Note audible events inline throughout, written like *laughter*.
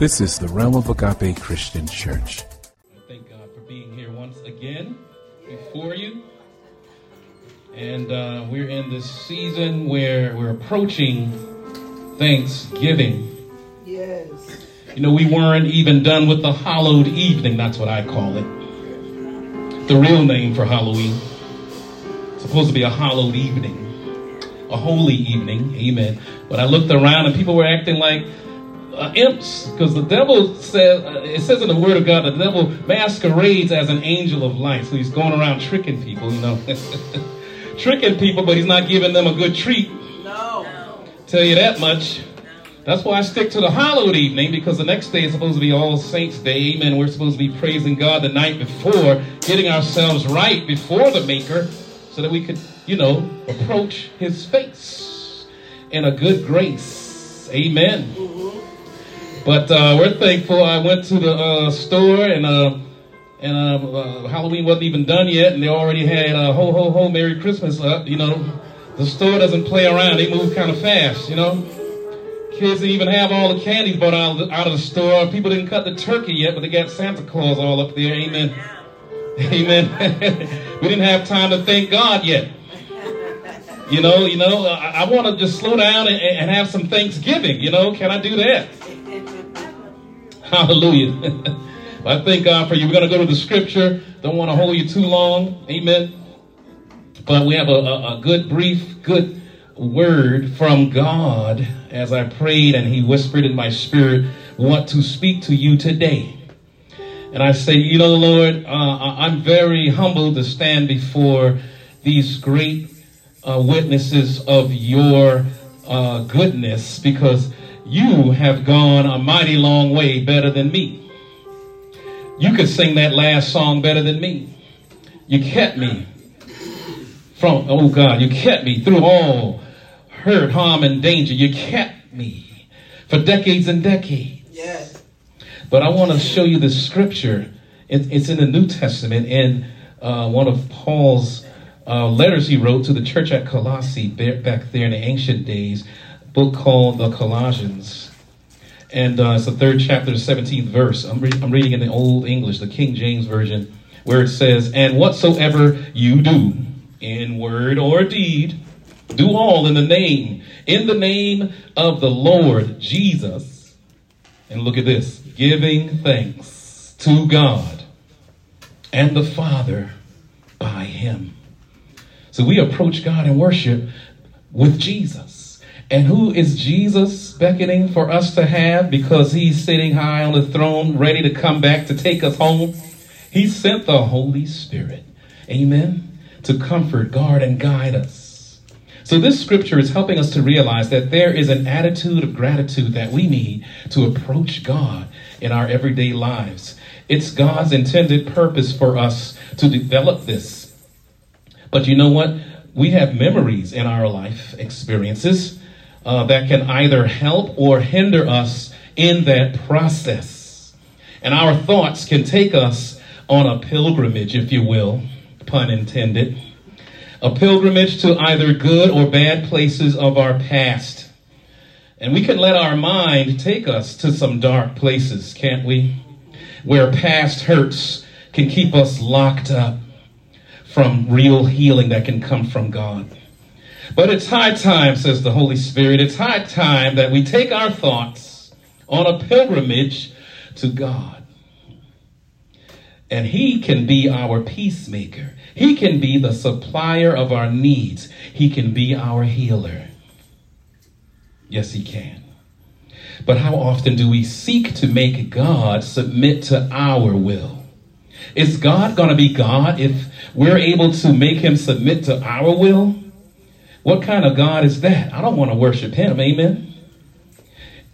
This is the Realm of Agape Christian Church. I thank God for being here once again before you. And uh, we're in this season where we're approaching Thanksgiving. Yes. You know, we weren't even done with the hallowed evening. That's what I call it. The real name for Halloween. It's supposed to be a hallowed evening, a holy evening. Amen. But I looked around and people were acting like uh, imps because the devil says uh, it says in the word of god the devil masquerades as an angel of light. So he's going around tricking people you know. *laughs* Tricking people but he's not giving them a good treat. No. tell you that much. That's why i stick to the hallowed evening because the next day is supposed to be all saints day. Amen. We're supposed to be praising god the night before getting ourselves right before the maker so that we could you know approach his face in a good grace. Amen but uh, we're thankful. I went to the uh, store and uh, and uh, uh, Halloween wasn't even done yet, and they already had uh, "Ho Ho Ho, Merry Christmas" up. You know, the store doesn't play around; they move kind of fast. You know, kids didn't even have all the candies brought out of, the, out of the store. People didn't cut the turkey yet, but they got Santa Claus all up there. Amen. *laughs* Amen. *laughs* we didn't have time to thank God yet. You know, you know, I, I want to just slow down and, and have some Thanksgiving. You know, can I do that? *laughs* Hallelujah. *laughs* I thank God for you. We're going to go to the scripture. Don't want to hold you too long. Amen. But we have a, a, a good, brief, good word from God as I prayed and He whispered in my spirit, want to speak to you today. And I say, you know, Lord, uh, I'm very humbled to stand before these great uh, witnesses of your uh, goodness because you have gone a mighty long way better than me. You could sing that last song better than me. You kept me from, oh God, you kept me through all hurt, harm, and danger. You kept me for decades and decades. Yes. But I want to show you the scripture. It, it's in the New Testament in uh, one of Paul's uh, letters he wrote to the church at Colossae back there in the ancient days, book called the Colossians. And uh, it's the third chapter, 17th verse. I'm, re- I'm reading in the Old English, the King James Version, where it says, And whatsoever you do, in word or deed, do all in the name, in the name of the Lord Jesus. And look at this giving thanks to God and the Father by Him. So we approach God in worship with Jesus. And who is Jesus beckoning for us to have because he's sitting high on the throne, ready to come back to take us home? He sent the Holy Spirit, amen, to comfort, guard, and guide us. So this scripture is helping us to realize that there is an attitude of gratitude that we need to approach God in our everyday lives. It's God's intended purpose for us to develop this. But you know what? We have memories in our life experiences uh, that can either help or hinder us in that process. And our thoughts can take us on a pilgrimage, if you will, pun intended, a pilgrimage to either good or bad places of our past. And we can let our mind take us to some dark places, can't we? Where past hurts can keep us locked up from real healing that can come from God. But it's high time, says the Holy Spirit, it's high time that we take our thoughts on a pilgrimage to God. And He can be our peacemaker. He can be the supplier of our needs. He can be our healer. Yes, He can. But how often do we seek to make God submit to our will? Is God going to be God if we're able to make Him submit to our will? What kind of God is that? I don't want to worship Him, amen?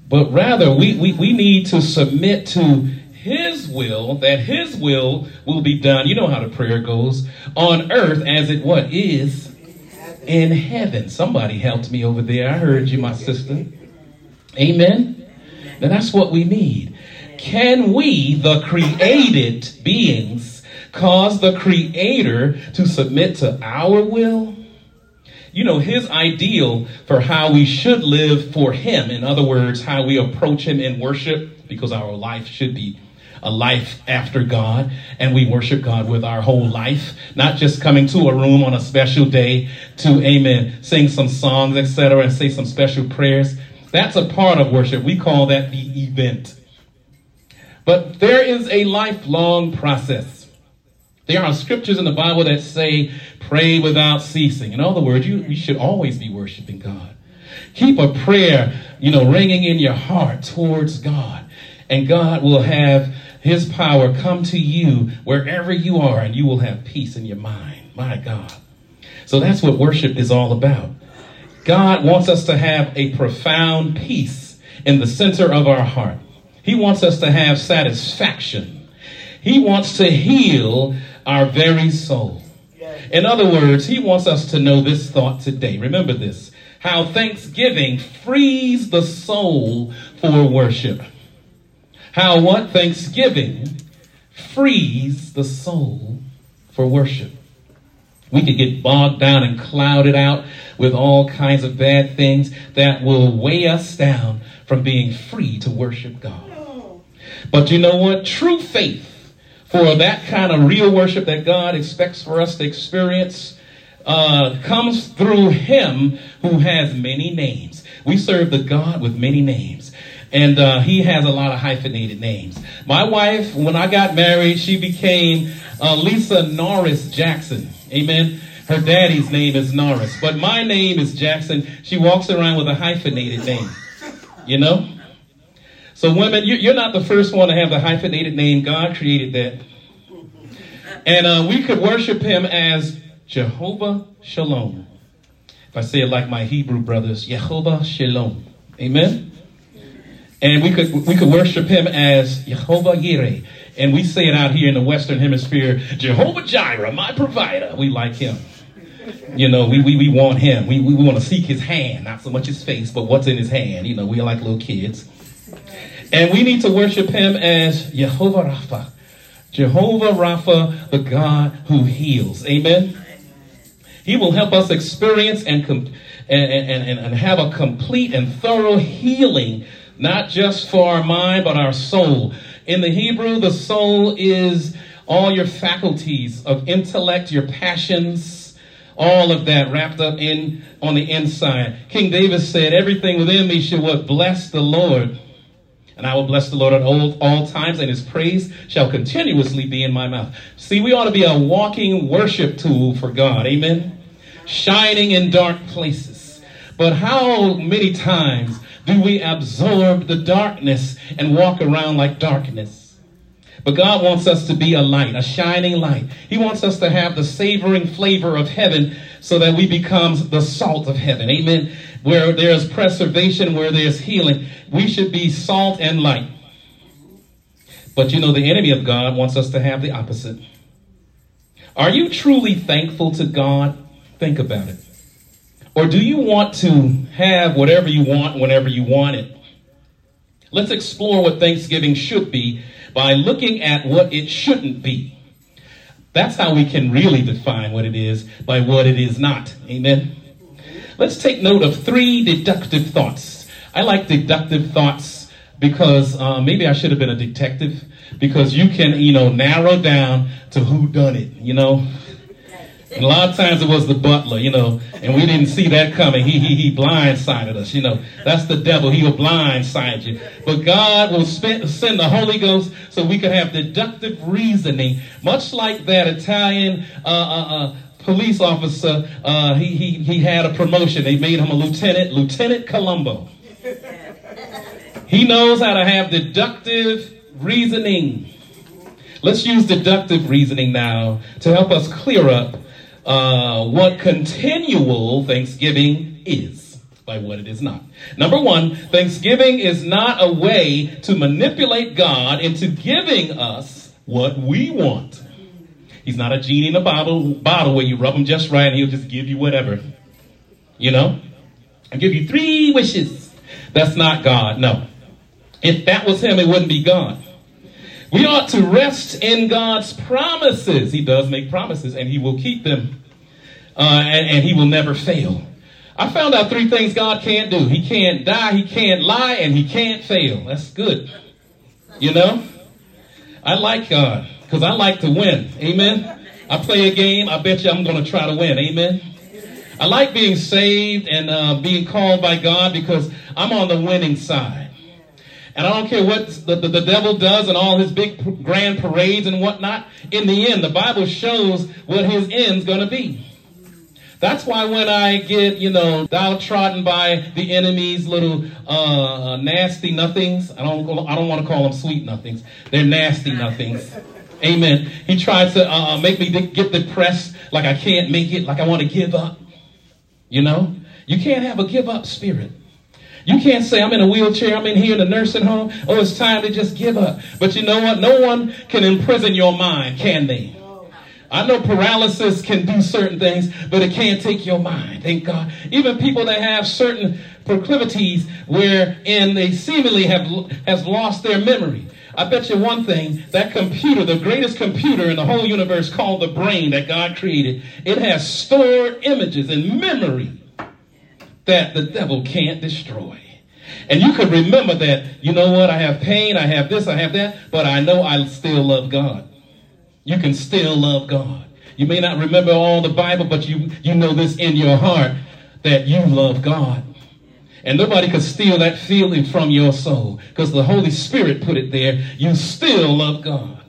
But rather, we, we, we need to submit to His will, that His will will be done. You know how the prayer goes on earth as it what is in heaven. Somebody helped me over there. I heard you, my sister. Amen. Now that's what we need. Can we, the created beings, cause the Creator to submit to our will? You know, his ideal for how we should live for him. In other words, how we approach him in worship, because our life should be a life after God, and we worship God with our whole life, not just coming to a room on a special day to, amen, sing some songs, etc., and say some special prayers. That's a part of worship. We call that the event. But there is a lifelong process. There are scriptures in the Bible that say, pray without ceasing. In other words, you, you should always be worshiping God. Keep a prayer, you know, ringing in your heart towards God. And God will have his power come to you wherever you are, and you will have peace in your mind. My God. So that's what worship is all about. God wants us to have a profound peace in the center of our heart. He wants us to have satisfaction. He wants to heal our very soul. In other words, he wants us to know this thought today. Remember this how thanksgiving frees the soul for worship. How what? Thanksgiving frees the soul for worship. We could get bogged down and clouded out with all kinds of bad things that will weigh us down from being free to worship God. But you know what? True faith for that kind of real worship that God expects for us to experience uh, comes through Him who has many names. We serve the God with many names. And uh, he has a lot of hyphenated names. My wife, when I got married, she became uh, Lisa Norris Jackson. Amen. Her daddy's name is Norris, but my name is Jackson. She walks around with a hyphenated name. You know? So, women, you're not the first one to have the hyphenated name. God created that. And uh, we could worship him as Jehovah Shalom. If I say it like my Hebrew brothers, Jehovah Shalom. Amen? And we could, we could worship him as Jehovah Yireh. And we say it out here in the Western Hemisphere, Jehovah Jireh, my provider. We like him. You know, we, we, we want him. We, we want to seek his hand, not so much his face, but what's in his hand. You know, we are like little kids. And we need to worship him as Jehovah Rapha. Jehovah Rapha, the God who heals. Amen. He will help us experience and, com- and, and, and, have a complete and thorough healing, not just for our mind, but our soul. In the Hebrew, the soul is all your faculties of intellect, your passions, all of that wrapped up in on the inside. King David said, Everything within me should what bless the Lord. And I will bless the Lord at all, all times, and his praise shall continuously be in my mouth. See, we ought to be a walking worship tool for God. Amen. Shining in dark places. But how many times do we absorb the darkness and walk around like darkness? But God wants us to be a light, a shining light. He wants us to have the savoring flavor of heaven so that we become the salt of heaven. Amen. Where there's preservation, where there's healing, we should be salt and light. But you know, the enemy of God wants us to have the opposite. Are you truly thankful to God? Think about it. Or do you want to have whatever you want whenever you want it? Let's explore what Thanksgiving should be by looking at what it shouldn't be. That's how we can really define what it is by what it is not. Amen. Let's take note of three deductive thoughts. I like deductive thoughts because uh, maybe I should have been a detective because you can, you know, narrow down to who done it, you know. And a lot of times it was the butler, you know, and we didn't see that coming. He, he, he blindsided us, you know. That's the devil. He will blindside you. But God will spend, send the Holy Ghost so we can have deductive reasoning, much like that Italian uh, uh, uh, police officer. Uh, he, he, he had a promotion. They made him a lieutenant, Lieutenant Columbo. He knows how to have deductive reasoning. Let's use deductive reasoning now to help us clear up uh, what continual thanksgiving is by what it is not. Number one, thanksgiving is not a way to manipulate God into giving us what we want. He's not a genie in a bottle, bottle where you rub him just right and he'll just give you whatever. You know? I give you three wishes. That's not God. No. If that was him, it wouldn't be God. We ought to rest in God's promises. He does make promises and he will keep them. uh, and, and he will never fail. I found out three things God can't do. He can't die, he can't lie, and he can't fail. That's good. You know? I like God because I like to win. Amen. I play a game. I bet you I'm going to try to win. Amen. I like being saved and uh, being called by God because I'm on the winning side. And I don't care what the, the, the, devil does and all his big grand parades and whatnot. In the end, the Bible shows what his end's going to be. That's why when I get, you know, downtrodden by the enemy's little uh, nasty nothings, I don't, I don't want to call them sweet nothings. They're nasty nothings. Amen. He tries to uh, uh make me get depressed, like I can't make it, like I want to give up. You know, you can't have a give up spirit. You can't say, I'm in a wheelchair, I'm in here in a nursing home. Oh, it's time to just give up. But you know what? No one can imprison your mind, can they? I know paralysis can do certain things, but it can't take your mind. Thank God. Even people that have certain proclivities wherein they seemingly have has lost their memory. I bet you one thing, that computer, the greatest computer in the whole universe called the brain that God created, it has stored images and memory that the devil can't destroy. And you could remember that, you know what, I have pain, I have this, I have that, but I know I still love God. You can still love God. You may not remember all the Bible, but you, you know this in your heart that you love God. And nobody could steal that feeling from your soul because the Holy Spirit put it there. You still love God.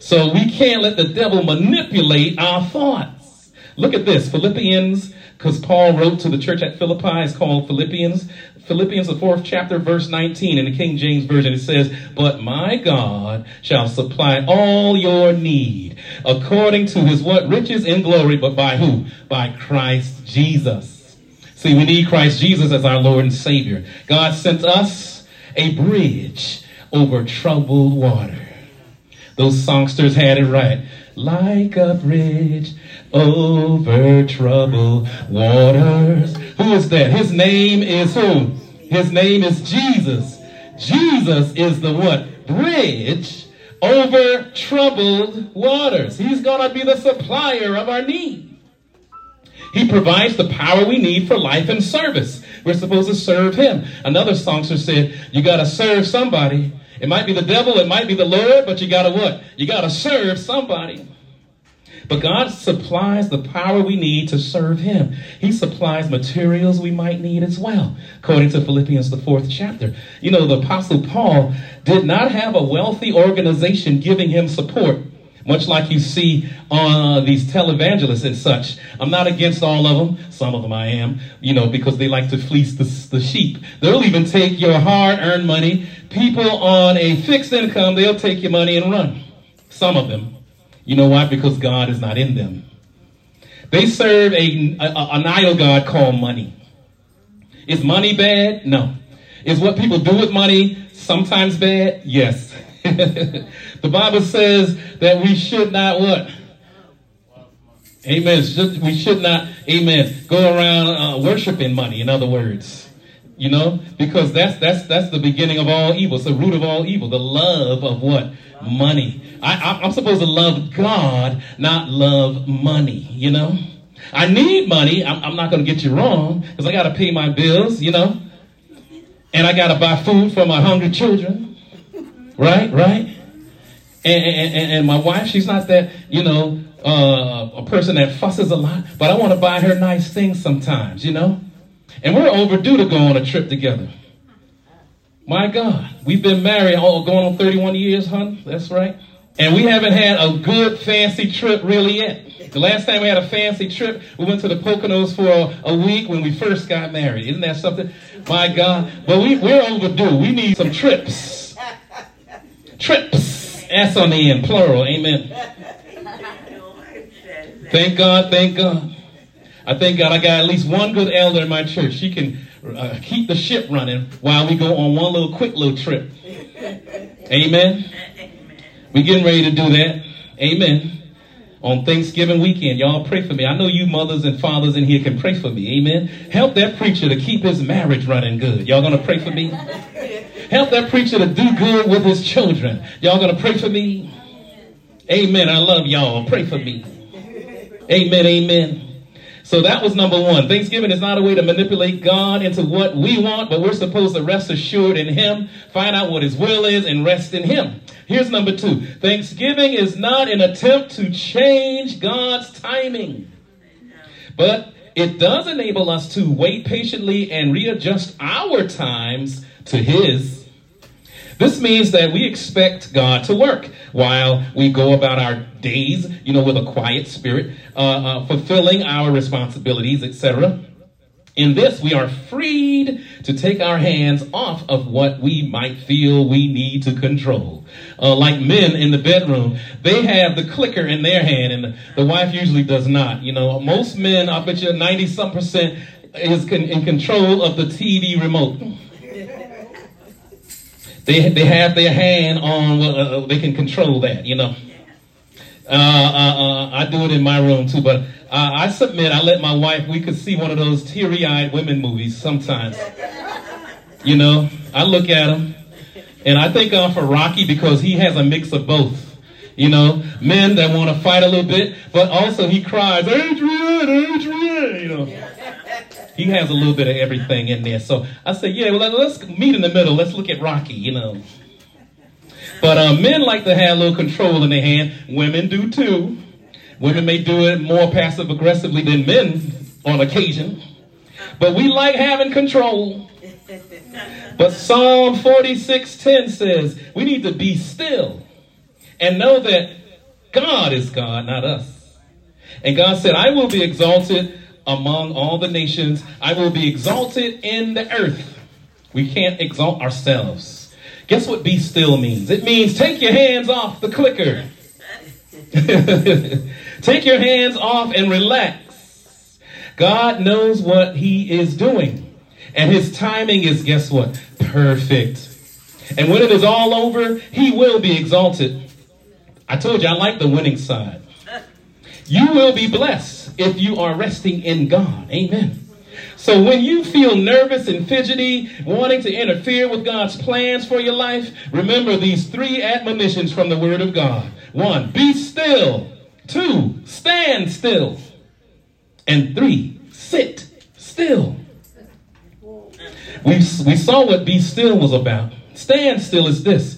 So we can't let the devil manipulate our thoughts. Look at this Philippians, because Paul wrote to the church at Philippi, it's called Philippians. Philippians, the fourth chapter, verse 19, in the King James Version, it says, But my God shall supply all your need according to his what? Riches in glory, but by who? By Christ Jesus. See, we need Christ Jesus as our Lord and Savior. God sent us a bridge over troubled water. Those songsters had it right. Like a bridge over troubled waters. Who is that? His name is who? His name is Jesus. Jesus is the what? Bridge over troubled waters. He's going to be the supplier of our need. He provides the power we need for life and service. We're supposed to serve Him. Another songster said, You got to serve somebody. It might be the devil, it might be the Lord, but you got to what? You got to serve somebody. But God supplies the power we need to serve Him. He supplies materials we might need as well, according to Philippians, the fourth chapter. You know, the Apostle Paul did not have a wealthy organization giving him support much like you see on uh, these televangelists and such. I'm not against all of them. Some of them I am, you know, because they like to fleece the, the sheep. They'll even take your hard earned money. People on a fixed income, they'll take your money and run. Some of them. You know why? Because God is not in them. They serve a, a, an idol God called money. Is money bad? No. Is what people do with money sometimes bad? Yes. *laughs* the Bible says that we should not what? Amen. We should not, amen, go around uh, worshiping money, in other words. You know, because that's that's that's the beginning of all evil. It's the root of all evil. The love of what? Money. I, I'm supposed to love God, not love money. You know, I need money. I'm, I'm not going to get you wrong because I got to pay my bills. You know, and I got to buy food for my hungry children. Right, right. And, and, and, my wife, she's not that, you know, uh, a person that fusses a lot, but I want to buy her nice things sometimes, you know? And we're overdue to go on a trip together. My God, we've been married all going on 31 years, hun. That's right. And we haven't had a good fancy trip really yet. The last time we had a fancy trip, we went to the Poconos for a, a week when we first got married. Isn't that something? My God. But we, we're overdue. We need some trips. Trips. S on the end, plural. Amen. *laughs* Thank God, thank God. I thank God I got at least one good elder in my church. She can uh, keep the ship running while we go on one little quick little trip. Amen. we getting ready to do that. Amen. On Thanksgiving weekend, y'all pray for me. I know you mothers and fathers in here can pray for me. Amen. Help that preacher to keep his marriage running good. Y'all gonna pray for me? Help that preacher to do good with his children. Y'all gonna pray for me? Amen. I love y'all. Pray for me. Amen, amen. So that was number one. Thanksgiving is not a way to manipulate God into what we want, but we're supposed to rest assured in Him, find out what His will is, and rest in Him. Here's number two. Thanksgiving is not an attempt to change God's timing, but it does enable us to wait patiently and readjust our times to His. This means that we expect God to work while we go about our days, you know, with a quiet spirit, uh, uh, fulfilling our responsibilities, etc. In this, we are freed to take our hands off of what we might feel we need to control. Uh, like men in the bedroom, they have the clicker in their hand, and the, the wife usually does not. You know, most men, I bet you 90 some percent, is con- in control of the TV remote. They, they have their hand on, uh, uh, they can control that, you know. Uh, uh, uh, I do it in my room too, but I submit, I let my wife, we could see one of those teary eyed women movies sometimes. You know, I look at him and I think I'm for Rocky because he has a mix of both. You know, men that want to fight a little bit, but also he cries, Adrian, Adrian, you know. He has a little bit of everything in there. So I said, yeah, well, let's meet in the middle. Let's look at Rocky, you know. But uh, men like to have a little control in their hand. Women do too. Women may do it more passive aggressively than men on occasion. But we like having control. But Psalm 46:10 says we need to be still and know that God is God, not us. And God said, I will be exalted among all the nations. I will be exalted in the earth. We can't exalt ourselves. Guess what be still means? It means take your hands off the clicker. *laughs* take your hands off and relax. God knows what he is doing. And his timing is, guess what? Perfect. And when it is all over, he will be exalted. I told you I like the winning side. You will be blessed if you are resting in God. Amen. So when you feel nervous and fidgety, wanting to interfere with God's plans for your life, remember these three admonitions from the Word of God. One, be still. Two, stand still. And three, sit still. We, we saw what be still was about. Stand still is this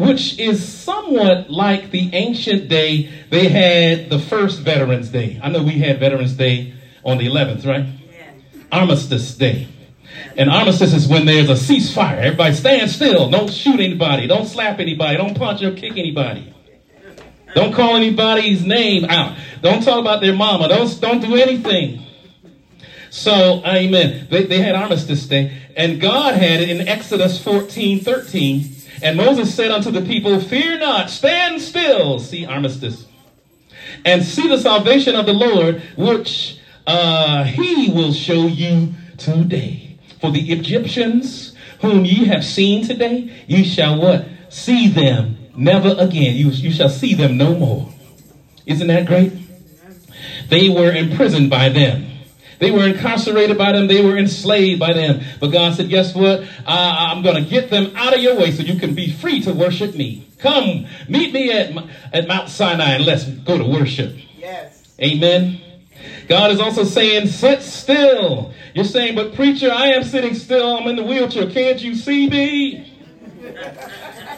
which is somewhat like the ancient day they had the first Veterans Day. I know we had Veterans Day on the 11th, right? Yeah. Armistice Day. And armistice is when there's a ceasefire. Everybody stand still. Don't shoot anybody. Don't slap anybody. Don't punch or kick anybody. Don't call anybody's name out. Don't talk about their mama. Don't, don't do anything. So, amen. They, they had armistice day. And God had it in Exodus 14, 13 and Moses said unto the people, Fear not, stand still, see armistice, and see the salvation of the Lord, which uh, he will show you today. For the Egyptians whom ye have seen today, ye shall what? See them never again. You, you shall see them no more. Isn't that great? They were imprisoned by them. They were incarcerated by them. They were enslaved by them. But God said, guess what? I'm going to get them out of your way so you can be free to worship me. Come, meet me at, at Mount Sinai and let's go to worship. Yes. Amen. God is also saying, sit still. You're saying, but preacher, I am sitting still. I'm in the wheelchair. Can't you see me? *laughs*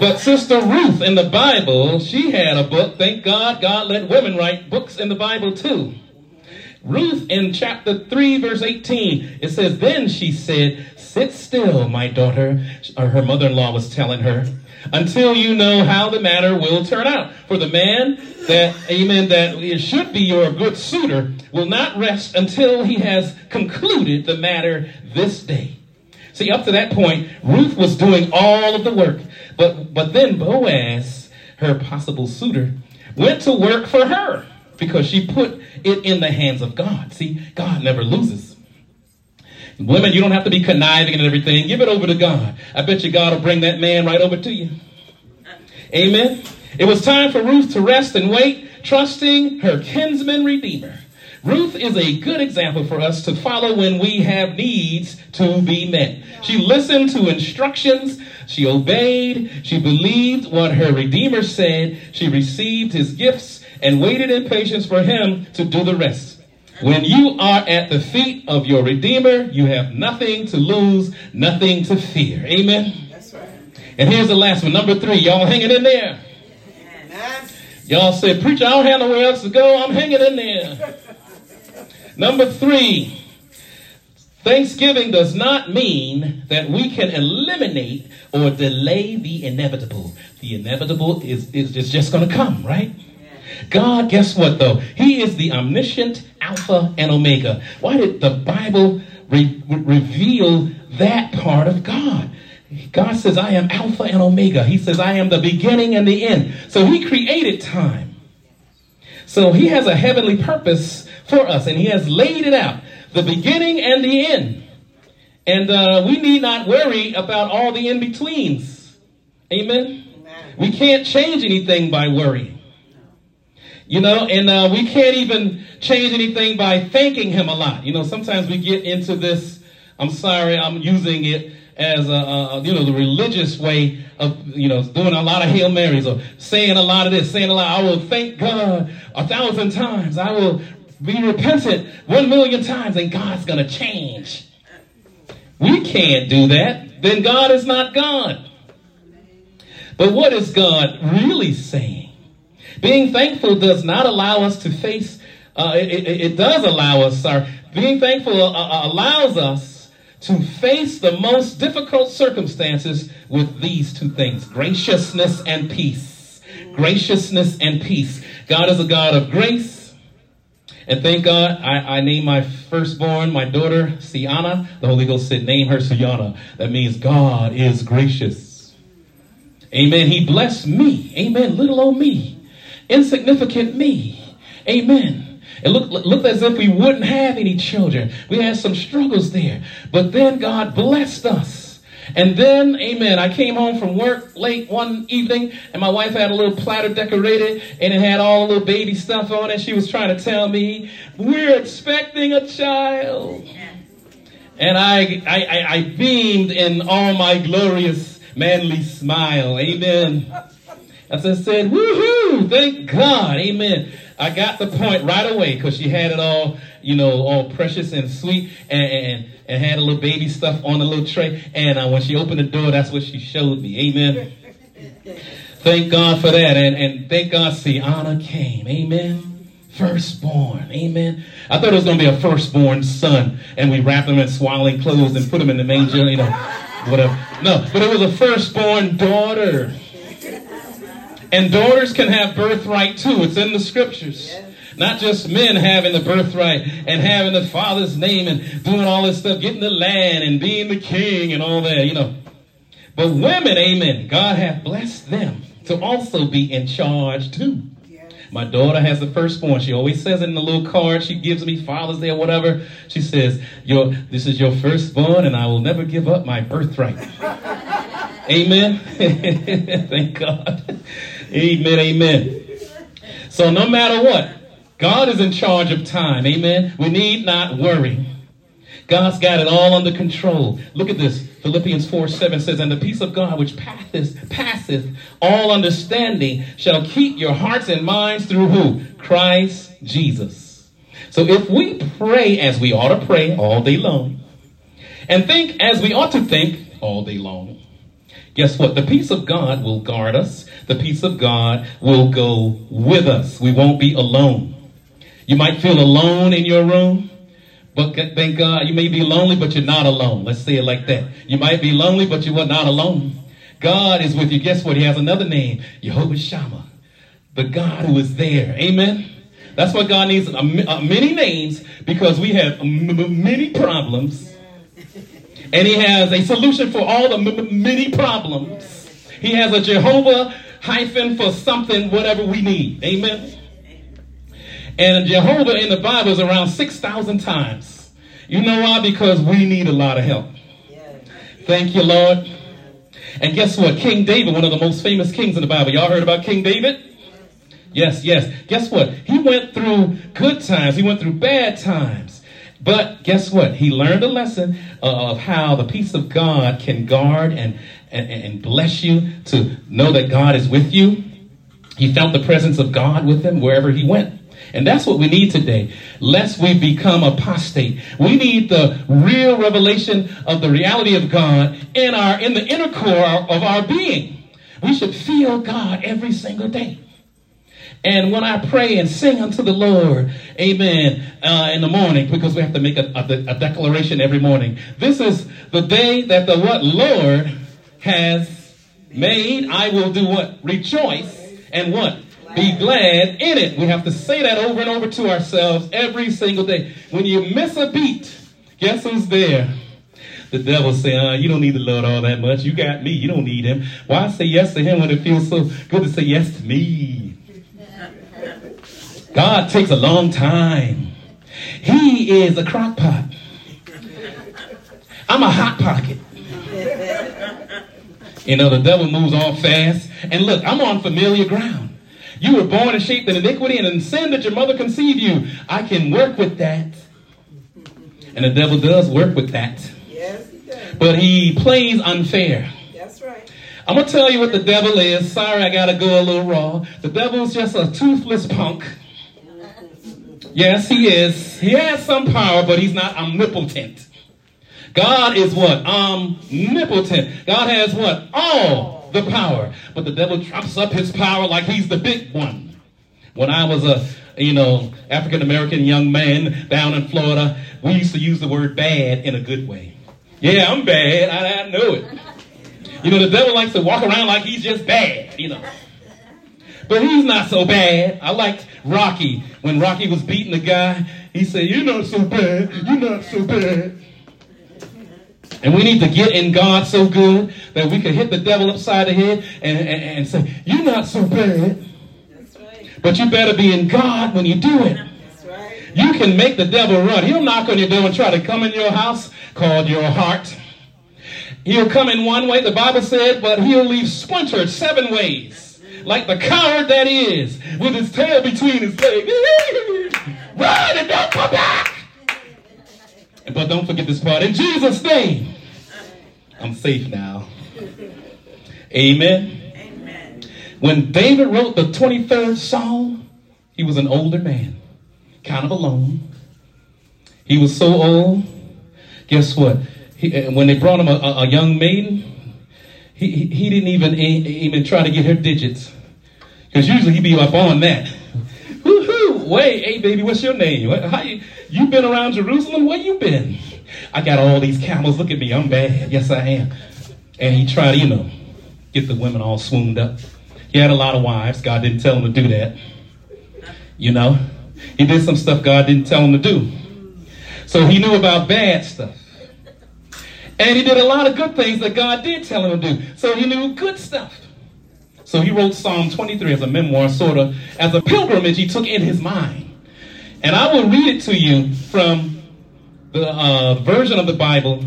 But Sister Ruth in the Bible, she had a book. Thank God, God let women write books in the Bible too. Ruth in chapter 3, verse 18, it says, Then she said, Sit still, my daughter, or her mother in law was telling her, until you know how the matter will turn out. For the man that, amen, that should be your good suitor will not rest until he has concluded the matter this day. See, up to that point, Ruth was doing all of the work. But, but then Boaz, her possible suitor, went to work for her because she put it in the hands of God. See, God never loses. Women, you don't have to be conniving and everything. Give it over to God. I bet you God will bring that man right over to you. Amen. It was time for Ruth to rest and wait, trusting her kinsman redeemer. Ruth is a good example for us to follow when we have needs to be met. She listened to instructions. She obeyed. She believed what her Redeemer said. She received his gifts and waited in patience for him to do the rest. When you are at the feet of your Redeemer, you have nothing to lose, nothing to fear. Amen. That's right. And here's the last one, number three. Y'all hanging in there? Y'all said, Preacher, I don't have nowhere else to go. I'm hanging in there. *laughs* number three. Thanksgiving does not mean that we can eliminate or delay the inevitable. The inevitable is, is, is just going to come, right? God, guess what though? He is the omniscient Alpha and Omega. Why did the Bible re- reveal that part of God? God says, I am Alpha and Omega. He says, I am the beginning and the end. So He created time. So He has a heavenly purpose for us, and He has laid it out the beginning and the end. And uh, we need not worry about all the in betweens. Amen? Amen? We can't change anything by worrying. You know, and uh, we can't even change anything by thanking Him a lot. You know, sometimes we get into this, I'm sorry, I'm using it as a, a, you know the religious way of you know doing a lot of hail marys or saying a lot of this saying a lot i will thank god a thousand times i will be repentant one million times and God's to change. We can't do that. Then God is not God. But what is God really saying? Being thankful does not allow us to face, uh, it, it, it, does allow us, sorry, being thankful uh, uh, allows us to face the most difficult circumstances with these two things graciousness and peace. Graciousness and peace. God is a God of grace and thank God, I, I named my firstborn, my daughter, Siana. The Holy Ghost said, name her Siana. That means God is gracious. Amen. He blessed me. Amen. Little old me. Insignificant me. Amen. It looked, looked as if we wouldn't have any children. We had some struggles there. But then God blessed us. And then, amen, I came home from work late one evening and my wife had a little platter decorated and it had all the little baby stuff on it. She was trying to tell me, we're expecting a child. And I, I, I, beamed in all my glorious manly smile. Amen. As I said, woohoo, thank God. Amen. I got the point right away because she had it all, you know, all precious and sweet and, and, and had a little baby stuff on a little tray. And uh, when she opened the door, that's what she showed me. Amen. *laughs* thank God for that. And, and thank God Siana came. Amen. Firstborn. Amen. I thought it was going to be a firstborn son. And we wrapped him in swaddling clothes and put him in the manger, you know, whatever. No, but it was a firstborn daughter. And daughters can have birthright too. It's in the scriptures. Not just men having the birthright and having the father's name and doing all this stuff, getting the land and being the king and all that, you know. But women, amen, God hath blessed them to also be in charge too. My daughter has the firstborn. She always says it in the little card she gives me, Father's Day or whatever. She says, your, This is your firstborn, and I will never give up my birthright. *laughs* amen. *laughs* Thank God. Amen, amen. So no matter what, God is in charge of time. Amen. We need not worry. God's got it all under control. Look at this. Philippians 4 7 says, And the peace of God, which passeth, passeth all understanding, shall keep your hearts and minds through who? Christ Jesus. So if we pray as we ought to pray all day long, and think as we ought to think all day long, guess what? The peace of God will guard us. The peace of God will go with us. We won't be alone. You might feel alone in your room, but thank God you may be lonely, but you're not alone. Let's say it like that. You might be lonely, but you are not alone. God is with you. Guess what? He has another name, Jehovah Shammah, the God who is there. Amen. That's why God needs many names because we have many problems and he has a solution for all the many problems. He has a Jehovah hyphen for something, whatever we need. Amen. And Jehovah in the Bible is around 6,000 times. You know why? Because we need a lot of help. Thank you, Lord. And guess what? King David, one of the most famous kings in the Bible. Y'all heard about King David? Yes, yes. Guess what? He went through good times. He went through bad times. But guess what? He learned a lesson of how the peace of God can guard and, and, and bless you to know that God is with you. He felt the presence of God with him wherever he went. And that's what we need today, lest we become apostate. We need the real revelation of the reality of God in our in the inner core of our being. We should feel God every single day. And when I pray and sing unto the Lord, amen, uh, in the morning, because we have to make a, a, a declaration every morning. This is the day that the what Lord has made. I will do what? Rejoice and what? Be glad in it. We have to say that over and over to ourselves every single day. When you miss a beat, guess who's there? The devil say, uh, you don't need the Lord all that much. You got me. You don't need him. Why say yes to him when it feels so good to say yes to me? God takes a long time. He is a crock pot. I'm a hot pocket. You know, the devil moves all fast. And look, I'm on familiar ground. You were born and shaped in iniquity and in sin that your mother conceived you. I can work with that. And the devil does work with that. Yes, he does. But he plays unfair. That's right. I'm going to tell you what the devil is. Sorry, I got to go a little raw. The devil's just a toothless punk. Yes, he is. He has some power, but he's not omnipotent. God is what? Omnipotent. God has what? All the power. But the devil drops up his power like he's the big one. When I was a, you know, African American young man down in Florida, we used to use the word bad in a good way. Yeah, I'm bad. I, I know it. You know, the devil likes to walk around like he's just bad, you know. But he's not so bad. I liked Rocky. When Rocky was beating the guy, he said, You're not so bad. You're not so bad. And we need to get in God so good that we can hit the devil upside the head and, and, and say, You're not so bad. That's right. But you better be in God when you do it. Right. You can make the devil run. He'll knock on your door and try to come in your house called your heart. He'll come in one way, the Bible said, but he'll leave splintered seven ways. Like the coward that he is, with his tail between his legs. *laughs* Run and don't come back. But don't forget this part. In Jesus' name, I'm safe now. Amen. Amen. When David wrote the 23rd Psalm, he was an older man, kind of alone. He was so old. Guess what? He, uh, when they brought him a, a, a young maiden, he, he, he didn't even even try to get her digits. Because usually he'd be up on that. *laughs* Woohoo! Wait, hey baby, what's your name? How you, you been around Jerusalem? Where you been? I got all these camels. Look at me. I'm bad. Yes, I am. And he tried, you know, get the women all swooned up. He had a lot of wives. God didn't tell him to do that. You know, he did some stuff God didn't tell him to do. So he knew about bad stuff. And he did a lot of good things that God did tell him to do. So he knew good stuff. So he wrote Psalm 23 as a memoir, sort of, as a pilgrimage he took in his mind. And I will read it to you from the uh, version of the Bible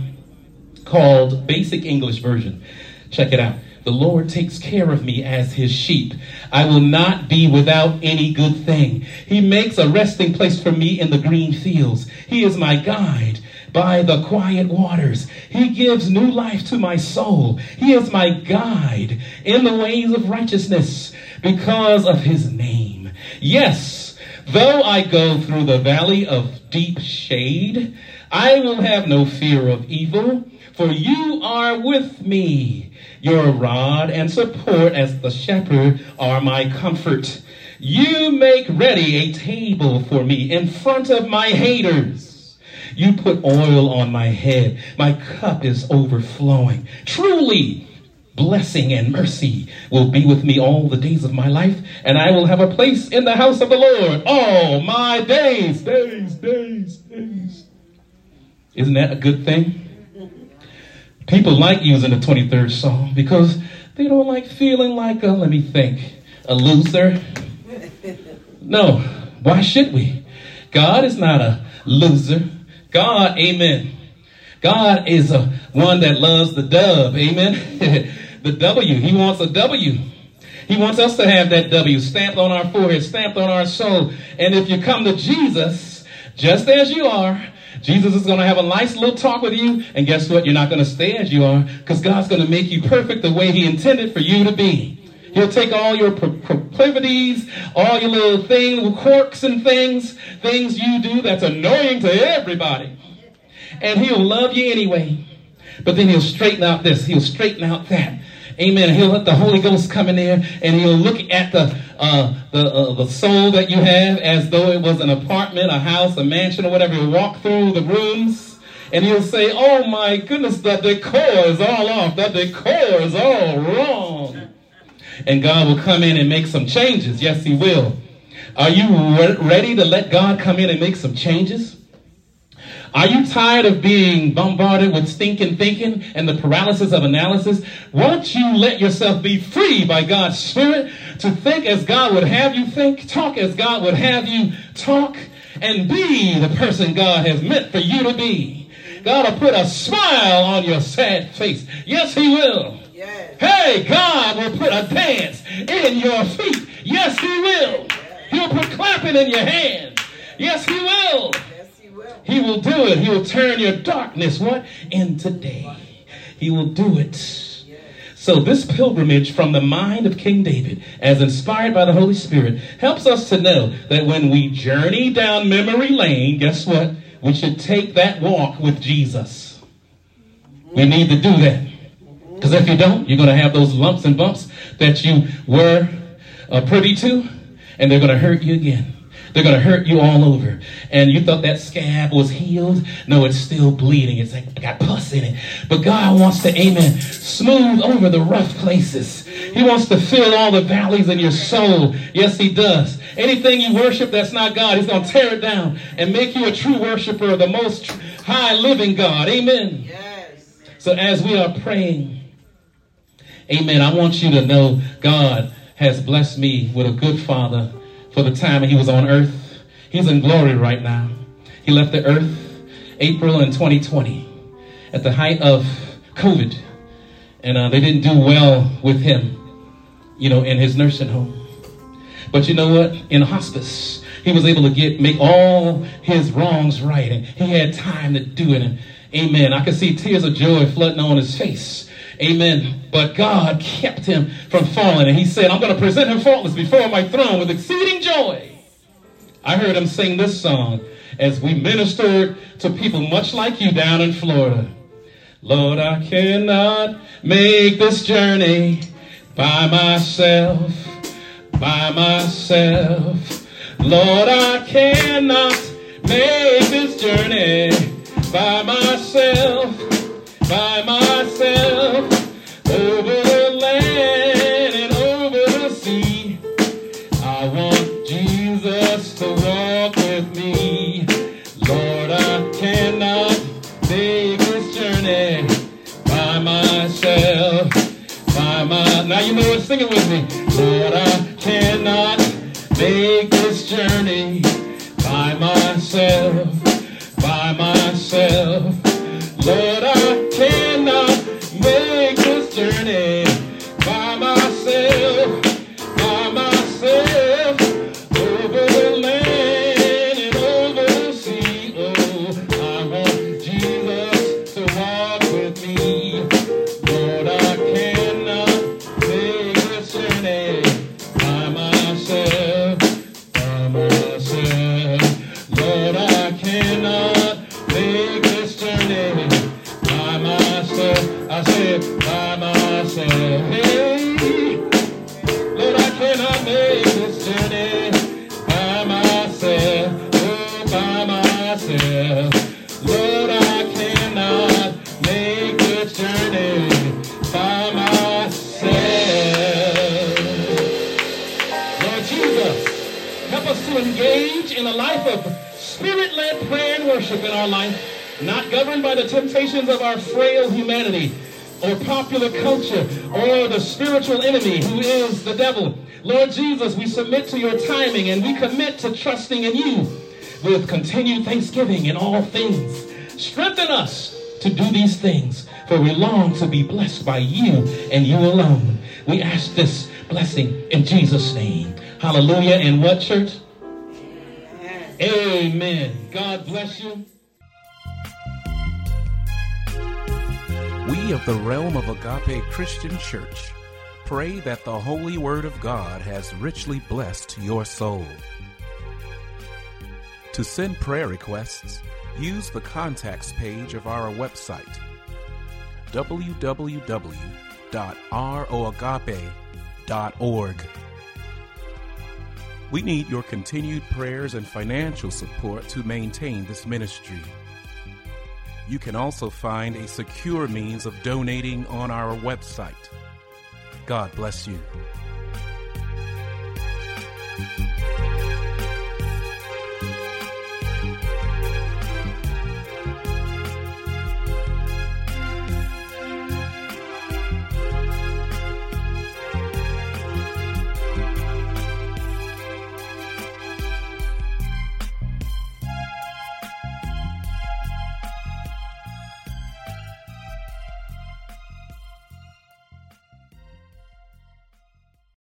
called Basic English Version. Check it out. The Lord takes care of me as his sheep. I will not be without any good thing. He makes a resting place for me in the green fields. He is my guide by the quiet waters. He gives new life to my soul. He is my guide in the ways of righteousness because of his name. Yes, though I go through the valley of deep shade, I will have no fear of evil, for you are with me. Your rod and support as the shepherd are my comfort. You make ready a table for me in front of my haters. You put oil on my head. My cup is overflowing. Truly, blessing and mercy will be with me all the days of my life, and I will have a place in the house of the Lord all my days. Days, days, days. Isn't that a good thing? People like using the 23rd Psalm because they don't like feeling like a, let me think, a loser. No, why should we? God is not a loser. God, amen. God is a one that loves the dove, amen. *laughs* the W, he wants a W. He wants us to have that W stamped on our forehead, stamped on our soul. And if you come to Jesus, just as you are, Jesus is going to have a nice little talk with you. And guess what? You're not going to stay as you are because God's going to make you perfect the way he intended for you to be. He'll take all your pro- proclivities, all your little things, quirks and things, things you do that's annoying to everybody. And he'll love you anyway. But then he'll straighten out this, he'll straighten out that. Amen. He'll let the Holy Ghost come in there and he'll look at the uh, the uh, the soul that you have as though it was an apartment, a house, a mansion, or whatever. He'll walk through the rooms and he'll say, "Oh my goodness, the decor is all off. The decor is all wrong." And God will come in and make some changes. Yes, He will. Are you re- ready to let God come in and make some changes? Are you tired of being bombarded with stinking thinking and the paralysis of analysis? Won't you let yourself be free by God's Spirit to think as God would have you think, talk as God would have you talk, and be the person God has meant for you to be? God will put a smile on your sad face. Yes, He will. Yes. Hey, God will put a dance in your feet. Yes, He will. He'll put clapping in your hands. Yes, He will. Yes, he will. He will do it. He will turn your darkness what into day. He will do it. So this pilgrimage from the mind of King David, as inspired by the Holy Spirit, helps us to know that when we journey down memory lane, guess what? We should take that walk with Jesus. We need to do that. Because if you don't, you're going to have those lumps and bumps that you were uh, privy to, and they're going to hurt you again. They're going to hurt you all over. And you thought that scab was healed. No, it's still bleeding. It's like got pus in it. But God wants to, amen, smooth over the rough places. He wants to fill all the valleys in your soul. Yes, He does. Anything you worship that's not God, He's going to tear it down and make you a true worshiper of the most high living God. Amen. Yes. So as we are praying, amen, I want you to know God has blessed me with a good father for the time he was on earth. He's in glory right now. He left the earth April in 2020 at the height of COVID. And uh, they didn't do well with him, you know, in his nursing home. But you know what? In hospice, he was able to get make all his wrongs right, and he had time to do it. And amen. I could see tears of joy flooding on his face. Amen. But God kept him from falling, and he said, I'm going to present him faultless before my throne with exceeding joy. I heard him sing this song as we ministered to people much like you down in Florida. Lord, I cannot make this journey by myself, by myself. Lord, I cannot make this journey by myself, sing it with me. Lord, I cannot make this journey by myself. By myself. Lord, I spiritual enemy who is the devil. Lord Jesus, we submit to your timing and we commit to trusting in you with continued thanksgiving in all things. Strengthen us to do these things, for we long to be blessed by you and you alone. We ask this blessing in Jesus' name. Hallelujah. And what, church? Amen. God bless you. We of the realm of Agape Christian Church Pray that the Holy Word of God has richly blessed your soul. To send prayer requests, use the contacts page of our website www.roagape.org. We need your continued prayers and financial support to maintain this ministry. You can also find a secure means of donating on our website. God bless you.